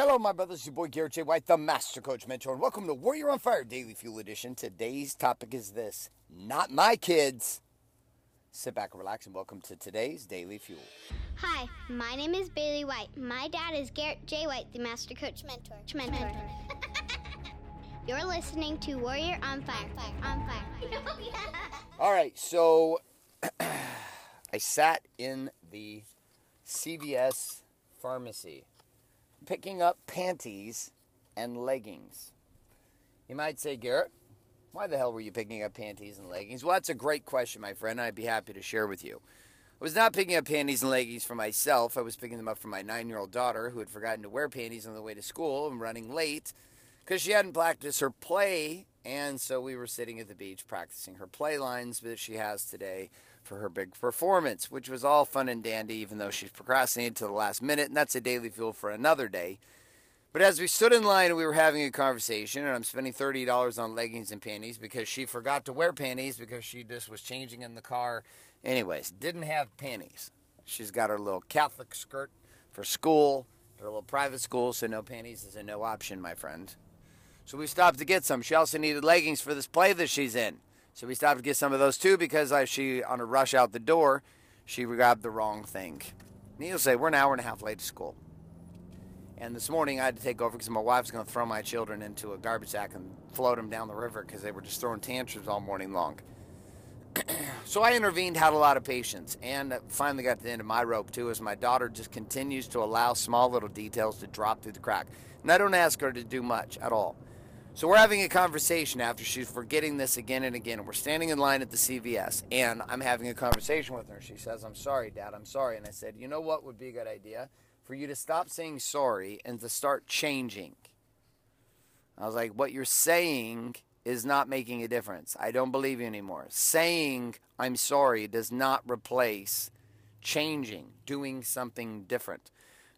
Hello, my brothers. Your boy Garrett J. White, the Master Coach Mentor, and welcome to Warrior on Fire Daily Fuel Edition. Today's topic is this not my kids. Sit back and relax, and welcome to today's Daily Fuel. Hi, my name is Bailey White. My dad is Garrett J. White, the Master Coach Mentor. Mentor. You're listening to Warrior on Fire. On Fire. Oh, All right, so I sat in the CVS pharmacy picking up panties and leggings. You might say, Garrett, why the hell were you picking up panties and leggings? Well, that's a great question, my friend. I'd be happy to share with you. I was not picking up panties and leggings for myself. I was picking them up for my nine year old daughter who had forgotten to wear panties on the way to school and running late because she hadn't practiced her play. And so we were sitting at the beach practicing her play lines that she has today for her big performance, which was all fun and dandy, even though she's procrastinated to the last minute. And that's a daily fuel for another day. But as we stood in line and we were having a conversation, and I'm spending $30 on leggings and panties because she forgot to wear panties because she just was changing in the car. Anyways, didn't have panties. She's got her little Catholic skirt for school, her little private school, so no panties is a no option, my friend. So we stopped to get some. She also needed leggings for this play that she's in. So we stopped to get some of those too because I, she, on a rush out the door, she grabbed the wrong thing. Needless to say, we're an hour and a half late to school. And this morning I had to take over because my wife's going to throw my children into a garbage sack and float them down the river because they were just throwing tantrums all morning long. so I intervened, had a lot of patience, and finally got to the end of my rope too as my daughter just continues to allow small little details to drop through the crack. And I don't ask her to do much at all. So we're having a conversation after she's forgetting this again and again. We're standing in line at the CVS, and I'm having a conversation with her. She says, I'm sorry, Dad, I'm sorry. And I said, You know what would be a good idea? For you to stop saying sorry and to start changing. I was like, What you're saying is not making a difference. I don't believe you anymore. Saying I'm sorry does not replace changing, doing something different.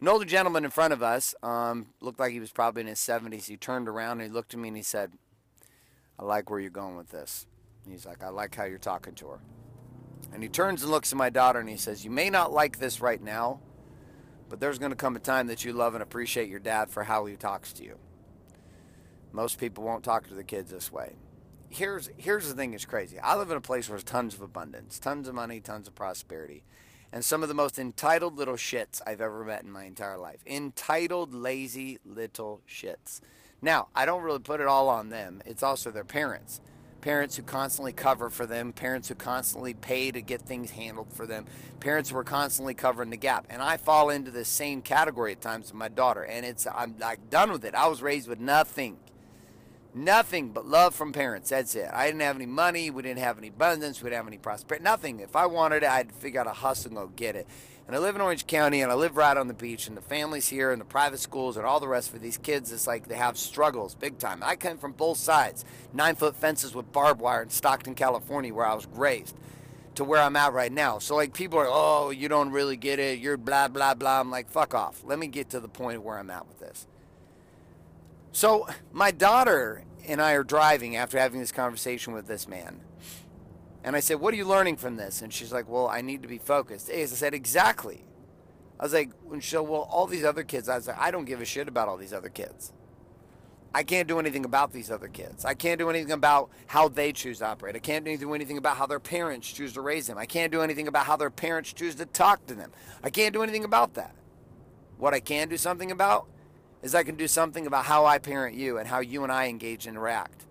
An older gentleman in front of us um, looked like he was probably in his 70s. He turned around and he looked at me and he said, I like where you're going with this. And he's like, I like how you're talking to her. And he turns and looks at my daughter and he says, You may not like this right now, but there's going to come a time that you love and appreciate your dad for how he talks to you. Most people won't talk to their kids this way. Here's here's the thing that's crazy. I live in a place where there's tons of abundance, tons of money, tons of prosperity and some of the most entitled little shits I've ever met in my entire life. Entitled, lazy little shits. Now, I don't really put it all on them, it's also their parents. Parents who constantly cover for them, parents who constantly pay to get things handled for them, parents who are constantly covering the gap. And I fall into the same category at times with my daughter, and it's I'm like done with it. I was raised with nothing. Nothing but love from parents. That's it. I didn't have any money. We didn't have any abundance. We didn't have any prosperity. Nothing. If I wanted it, I'd figure out a hustle and go get it. And I live in Orange County and I live right on the beach and the families here and the private schools and all the rest for these kids, it's like they have struggles big time. I come from both sides. Nine foot fences with barbed wire in Stockton, California, where I was raised to where I'm at right now. So like people are, oh, you don't really get it. You're blah blah blah. I'm like, fuck off. Let me get to the point where I'm at with this. So my daughter and I are driving after having this conversation with this man. And I said, What are you learning from this? And she's like, Well, I need to be focused. As I said, Exactly. I was like, When she'll, Well, all these other kids, I was like, I don't give a shit about all these other kids. I can't do anything about these other kids. I can't do anything about how they choose to operate. I can't do anything about how their parents choose to raise them. I can't do anything about how their parents choose to talk to them. I can't do anything about that. What I can do something about is I can do something about how I parent you and how you and I engage and interact.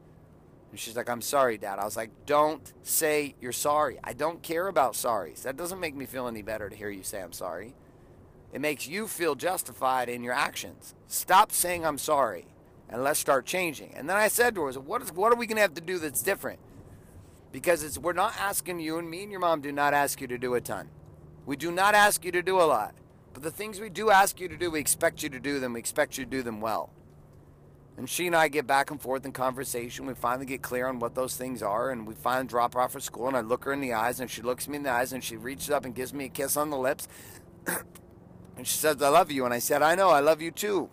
And she's like, I'm sorry, Dad. I was like, don't say you're sorry. I don't care about sorries. That doesn't make me feel any better to hear you say I'm sorry. It makes you feel justified in your actions. Stop saying I'm sorry and let's start changing. And then I said to her, what, is, what are we going to have to do that's different? Because it's, we're not asking you, and me and your mom do not ask you to do a ton. We do not ask you to do a lot. But the things we do ask you to do, we expect you to do them. We expect you to do them well. And she and I get back and forth in conversation. We finally get clear on what those things are, and we finally drop her off at school. And I look her in the eyes, and she looks me in the eyes, and she reaches up and gives me a kiss on the lips. and she says, I love you. And I said, I know, I love you too.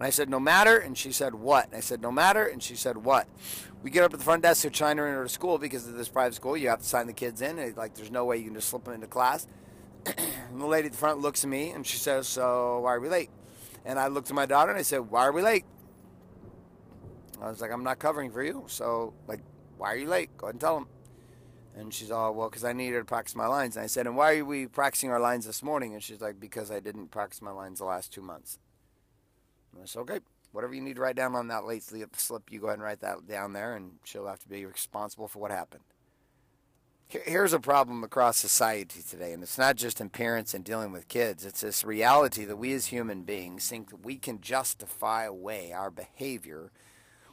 And I said, No matter. And she said, What? And I said, No matter. And she said, What? We get up at the front desk to China her into school because of this private school. You have to sign the kids in. Like, there's no way you can just slip them into class. And the lady at the front looks at me and she says, So why are we late? And I looked at my daughter and I said, Why are we late? I was like, I'm not covering for you. So, like, why are you late? Go ahead and tell them. And she's all, well, because I needed to practice my lines. And I said, and why are we practicing our lines this morning? And she's like, because I didn't practice my lines the last two months. And I said, okay, whatever you need to write down on that late slip, you go ahead and write that down there, and she'll have to be responsible for what happened. Here's a problem across society today, and it's not just in parents and dealing with kids. It's this reality that we as human beings think that we can justify away our behavior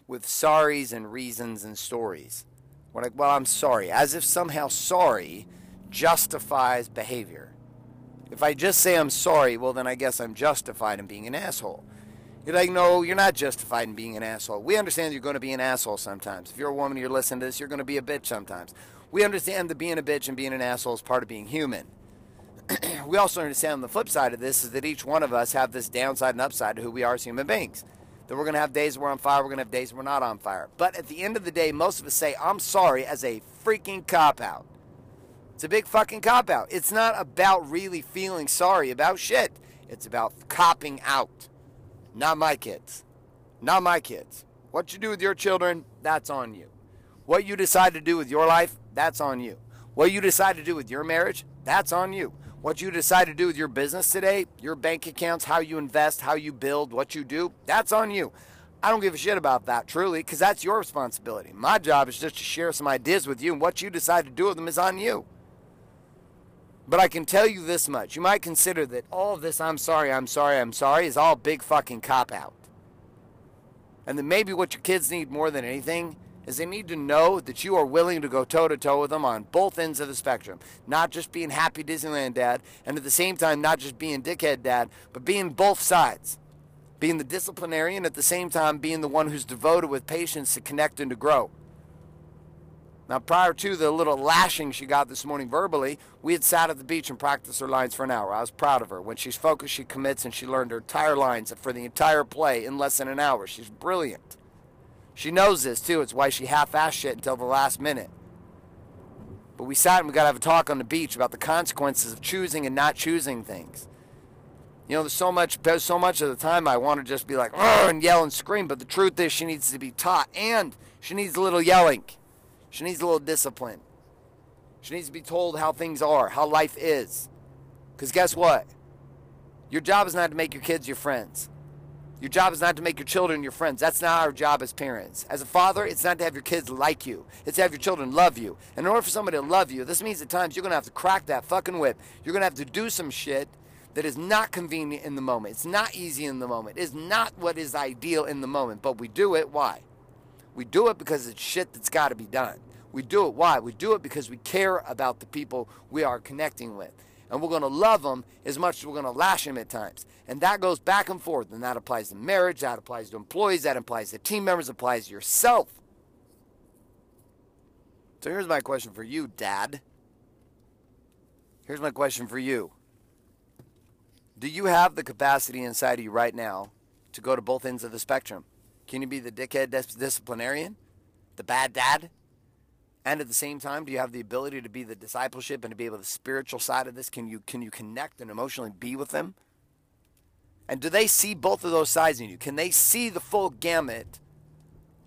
with sorries and reasons and stories. We're like, well, I'm sorry, as if somehow sorry justifies behavior. If I just say I'm sorry, well, then I guess I'm justified in being an asshole. You're like, no, you're not justified in being an asshole. We understand you're going to be an asshole sometimes. If you're a woman you're listening to this, you're going to be a bitch sometimes. We understand that being a bitch and being an asshole is part of being human. we also understand on the flip side of this is that each one of us have this downside and upside to who we are as human beings. That we're going to have days we're on fire, we're going to have days we're not on fire. But at the end of the day, most of us say, I'm sorry as a freaking cop out. It's a big fucking cop out. It's not about really feeling sorry about shit, it's about copping out. Not my kids. Not my kids. What you do with your children, that's on you. What you decide to do with your life, that's on you. What you decide to do with your marriage, that's on you. What you decide to do with your business today, your bank accounts, how you invest, how you build, what you do, that's on you. I don't give a shit about that, truly, because that's your responsibility. My job is just to share some ideas with you, and what you decide to do with them is on you. But I can tell you this much. You might consider that all of this, I'm sorry, I'm sorry, I'm sorry, is all big fucking cop out. And that maybe what your kids need more than anything is they need to know that you are willing to go toe to toe with them on both ends of the spectrum. Not just being happy Disneyland dad, and at the same time, not just being dickhead dad, but being both sides. Being the disciplinarian, at the same time, being the one who's devoted with patience to connect and to grow. Now, prior to the little lashing she got this morning verbally, we had sat at the beach and practiced her lines for an hour. I was proud of her. When she's focused, she commits, and she learned her entire lines for the entire play in less than an hour. She's brilliant. She knows this too. It's why she half-assed shit until the last minute. But we sat and we got to have a talk on the beach about the consequences of choosing and not choosing things. You know, there's so much, there's so much of the time I want to just be like, and yell and scream. But the truth is, she needs to be taught, and she needs a little yelling. She needs a little discipline. She needs to be told how things are, how life is. Because guess what? Your job is not to make your kids your friends. Your job is not to make your children your friends. That's not our job as parents. As a father, it's not to have your kids like you. It's to have your children love you. And in order for somebody to love you, this means at times you're going to have to crack that fucking whip. You're going to have to do some shit that is not convenient in the moment. It's not easy in the moment. It's not what is ideal in the moment. But we do it. Why? We do it because it's shit that's got to be done. We do it. Why? We do it because we care about the people we are connecting with and we're going to love them as much as we're going to lash them at times. And that goes back and forth. And that applies to marriage, that applies to employees, that applies to team members, applies to yourself. So here's my question for you, Dad. Here's my question for you. Do you have the capacity inside of you right now to go to both ends of the spectrum? Can you be the dickhead disciplinarian? The bad dad? And at the same time do you have the ability to be the discipleship and to be able to the spiritual side of this? Can you can you connect and emotionally be with them? And do they see both of those sides in you? Can they see the full gamut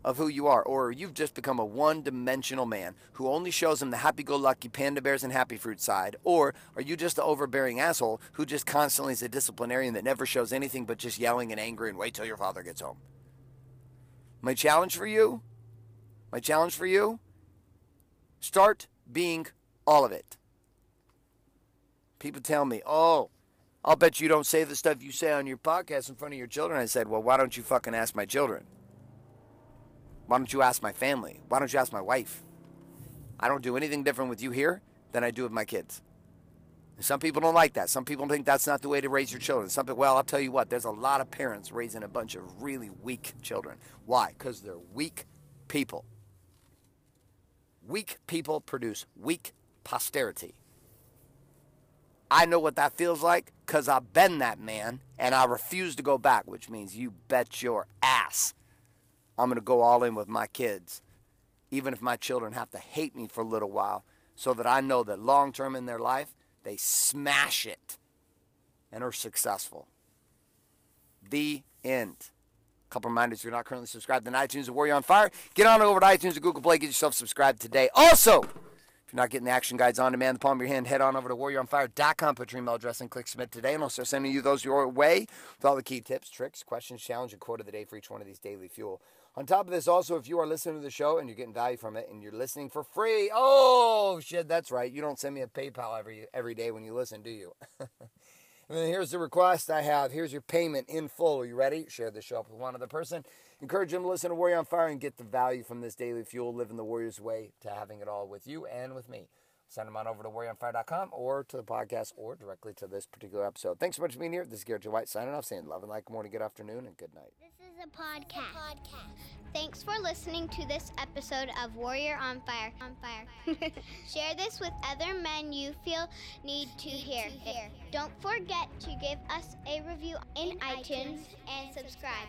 of who you are? Or you've just become a one-dimensional man who only shows them the happy-go-lucky panda bears and happy fruit side? Or are you just the overbearing asshole who just constantly is a disciplinarian that never shows anything but just yelling and angry and wait till your father gets home? My challenge for you my challenge for you Start being all of it. People tell me, oh, I'll bet you don't say the stuff you say on your podcast in front of your children. I said, well, why don't you fucking ask my children? Why don't you ask my family? Why don't you ask my wife? I don't do anything different with you here than I do with my kids. Some people don't like that. Some people think that's not the way to raise your children. Some people, well, I'll tell you what, there's a lot of parents raising a bunch of really weak children. Why? Because they're weak people. Weak people produce weak posterity. I know what that feels like because I've been that man and I refuse to go back, which means you bet your ass I'm going to go all in with my kids, even if my children have to hate me for a little while, so that I know that long term in their life, they smash it and are successful. The end. Couple reminders if you're not currently subscribed to iTunes and Warrior on Fire, get on over to iTunes or Google Play, get yourself subscribed today. Also, if you're not getting the action guides on demand, the palm of your hand, head on over to warrioronfire.com, put your email address and click submit today, and I'll start sending you those your way with all the key tips, tricks, questions, challenge, and quote of the day for each one of these daily fuel. On top of this, also, if you are listening to the show and you're getting value from it and you're listening for free, oh shit, that's right. You don't send me a PayPal every every day when you listen, do you? And then here's the request I have. Here's your payment in full. Are you ready? Share this show up with one other person. Encourage them to listen to Warrior on Fire and get the value from this daily fuel, living the Warrior's way to having it all with you and with me. Send them on over to warrioronfire.com or to the podcast or directly to this particular episode. Thanks so much for being here. This is Garrett J. White signing off, saying love and light, good morning, good afternoon, and good night. This is a podcast. Thanks for listening to this episode of Warrior on Fire. On Fire. Share this with other men you feel need to hear. Don't forget to give us a review in iTunes and subscribe.